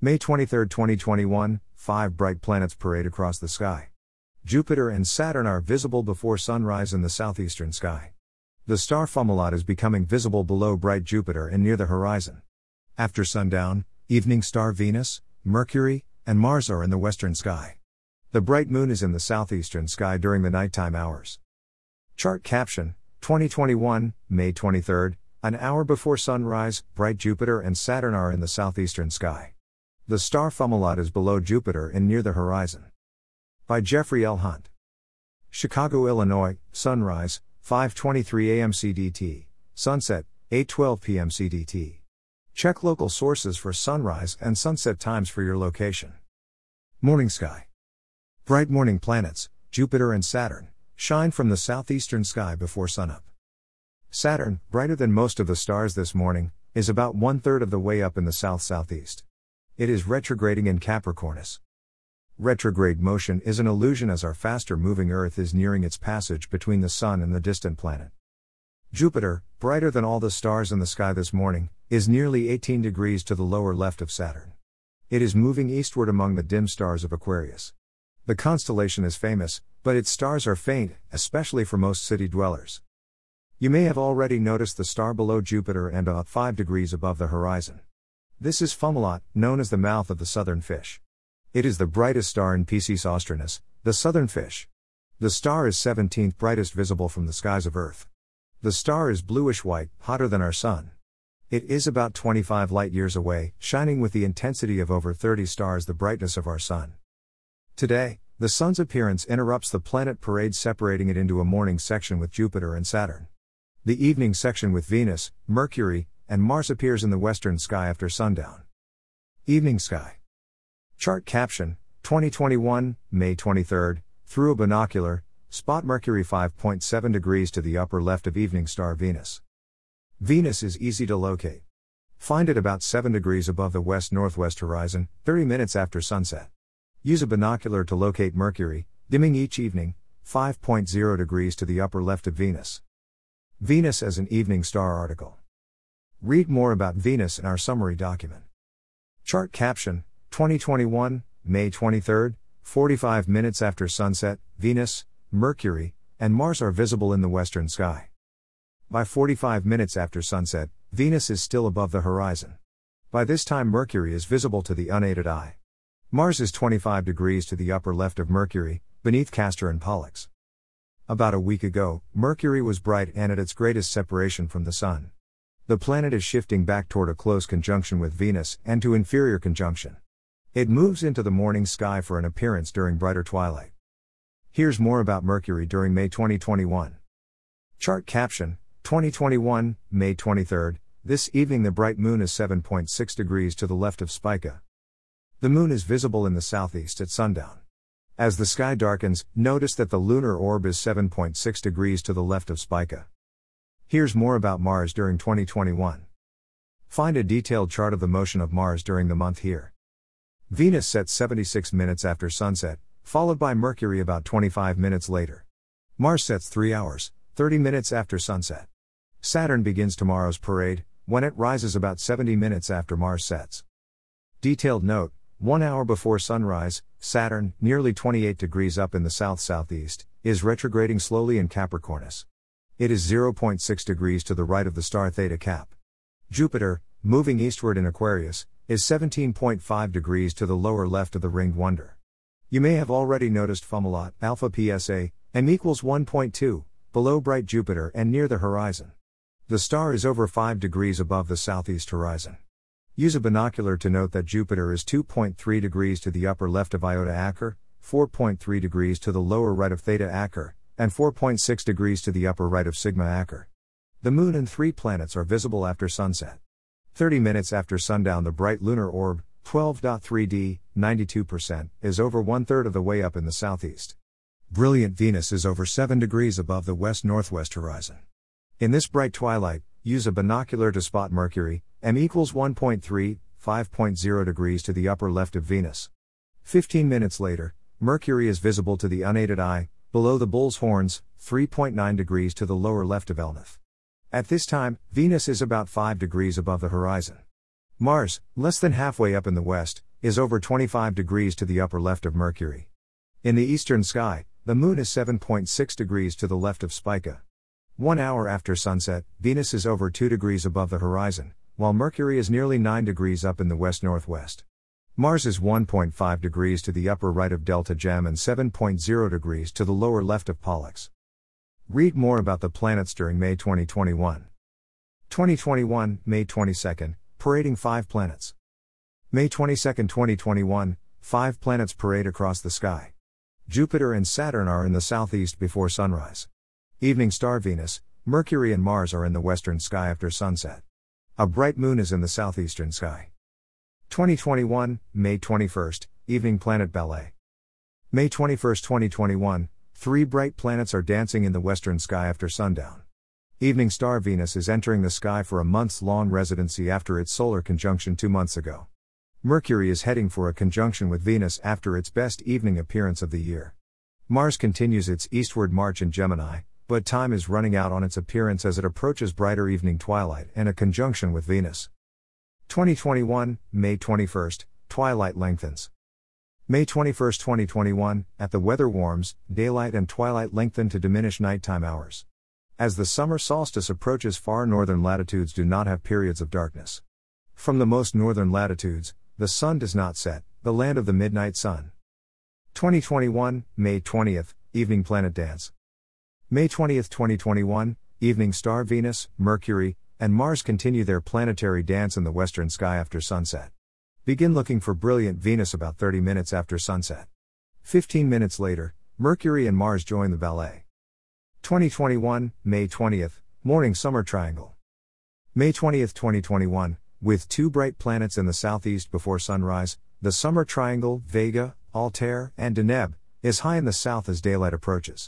May 23, 2021, five bright planets parade across the sky. Jupiter and Saturn are visible before sunrise in the southeastern sky. The star Fomalhaut is becoming visible below bright Jupiter and near the horizon. After sundown, evening star Venus, Mercury, and Mars are in the western sky. The bright moon is in the southeastern sky during the nighttime hours. Chart caption 2021, May 23, an hour before sunrise, bright Jupiter and Saturn are in the southeastern sky. The star Fomalhaut is below Jupiter and near the horizon. By Jeffrey L. Hunt. Chicago, Illinois, sunrise, 5:23 a.m. CDT, sunset, 8:12 p.m. CDT. Check local sources for sunrise and sunset times for your location. Morning sky. Bright morning planets, Jupiter and Saturn, shine from the southeastern sky before sunup. Saturn, brighter than most of the stars this morning, is about one third of the way up in the south southeast. It is retrograding in Capricornus. Retrograde motion is an illusion as our faster moving Earth is nearing its passage between the Sun and the distant planet. Jupiter, brighter than all the stars in the sky this morning, is nearly 18 degrees to the lower left of Saturn. It is moving eastward among the dim stars of Aquarius. The constellation is famous, but its stars are faint, especially for most city dwellers. You may have already noticed the star below Jupiter and about 5 degrees above the horizon. This is Fomalhaut, known as the mouth of the southern fish. It is the brightest star in Piscis Austrinus, the southern fish. The star is 17th brightest visible from the skies of Earth. The star is bluish white, hotter than our Sun. It is about 25 light years away, shining with the intensity of over 30 stars the brightness of our Sun. Today, the Sun's appearance interrupts the planet parade, separating it into a morning section with Jupiter and Saturn. The evening section with Venus, Mercury, and Mars appears in the western sky after sundown. Evening sky. Chart caption 2021, May 23, through a binocular, spot Mercury 5.7 degrees to the upper left of evening star Venus. Venus is easy to locate. Find it about 7 degrees above the west northwest horizon, 30 minutes after sunset. Use a binocular to locate Mercury, dimming each evening, 5.0 degrees to the upper left of Venus. Venus as an evening star article. Read more about Venus in our summary document. Chart caption 2021, May 23, 45 minutes after sunset, Venus, Mercury, and Mars are visible in the western sky. By 45 minutes after sunset, Venus is still above the horizon. By this time, Mercury is visible to the unaided eye. Mars is 25 degrees to the upper left of Mercury, beneath Castor and Pollux. About a week ago, Mercury was bright and at its greatest separation from the Sun. The planet is shifting back toward a close conjunction with Venus and to inferior conjunction. It moves into the morning sky for an appearance during brighter twilight. Here's more about Mercury during May 2021. Chart caption 2021, May 23rd. This evening the bright moon is 7.6 degrees to the left of Spica. The moon is visible in the southeast at sundown. As the sky darkens, notice that the lunar orb is 7.6 degrees to the left of Spica. Here's more about Mars during 2021. Find a detailed chart of the motion of Mars during the month here. Venus sets 76 minutes after sunset, followed by Mercury about 25 minutes later. Mars sets 3 hours, 30 minutes after sunset. Saturn begins tomorrow's parade, when it rises about 70 minutes after Mars sets. Detailed note 1 hour before sunrise, Saturn, nearly 28 degrees up in the south southeast, is retrograding slowly in Capricornus. It is 0.6 degrees to the right of the star Theta Cap. Jupiter, moving eastward in Aquarius, is 17.5 degrees to the lower left of the ringed wonder. You may have already noticed Fomalhaut, alpha PSA, m equals 1.2, below bright Jupiter and near the horizon. The star is over 5 degrees above the southeast horizon. Use a binocular to note that Jupiter is 2.3 degrees to the upper left of Iota Acher, 4.3 degrees to the lower right of Theta Acher, and 4.6 degrees to the upper right of Sigma Acher. The Moon and three planets are visible after sunset. 30 minutes after sundown, the bright lunar orb, 12.3D, 92%, is over one third of the way up in the southeast. Brilliant Venus is over 7 degrees above the west northwest horizon. In this bright twilight, use a binocular to spot Mercury, m equals 1.3, 5.0 degrees to the upper left of Venus. 15 minutes later, Mercury is visible to the unaided eye, below the bull's horns, 3.9 degrees to the lower left of Elnath. At this time, Venus is about 5 degrees above the horizon. Mars, less than halfway up in the west, is over 25 degrees to the upper left of Mercury. In the eastern sky, the moon is 7.6 degrees to the left of Spica. One hour after sunset, Venus is over 2 degrees above the horizon, while Mercury is nearly 9 degrees up in the west northwest. Mars is 1.5 degrees to the upper right of Delta Gem and 7.0 degrees to the lower left of Pollux. Read more about the planets during May 2021. 2021, May 22nd, parading five planets. May 22, 2021, five planets parade across the sky. Jupiter and Saturn are in the southeast before sunrise. Evening star Venus, Mercury and Mars are in the western sky after sunset. A bright moon is in the southeastern sky. 2021, May 21st, Evening Planet Ballet. May 21st, 2021, three bright planets are dancing in the western sky after sundown. Evening star Venus is entering the sky for a months long residency after its solar conjunction two months ago. Mercury is heading for a conjunction with Venus after its best evening appearance of the year. Mars continues its eastward march in Gemini, but time is running out on its appearance as it approaches brighter evening twilight and a conjunction with Venus. 2021, May 21st, twilight lengthens. May 21, 2021, at the weather warms, daylight and twilight lengthen to diminish nighttime hours. As the summer solstice approaches, far northern latitudes do not have periods of darkness. From the most northern latitudes, the sun does not set, the land of the midnight sun. 2021, May 20th, Evening Planet Dance. May 20th, 2021, Evening Star Venus, Mercury, and Mars continue their planetary dance in the western sky after sunset. Begin looking for brilliant Venus about 30 minutes after sunset. 15 minutes later, Mercury and Mars join the ballet. 2021, May 20th, Morning Summer Triangle. May 20th, 2021, with two bright planets in the southeast before sunrise, the summer triangle, Vega, Altair, and Deneb, is high in the south as daylight approaches.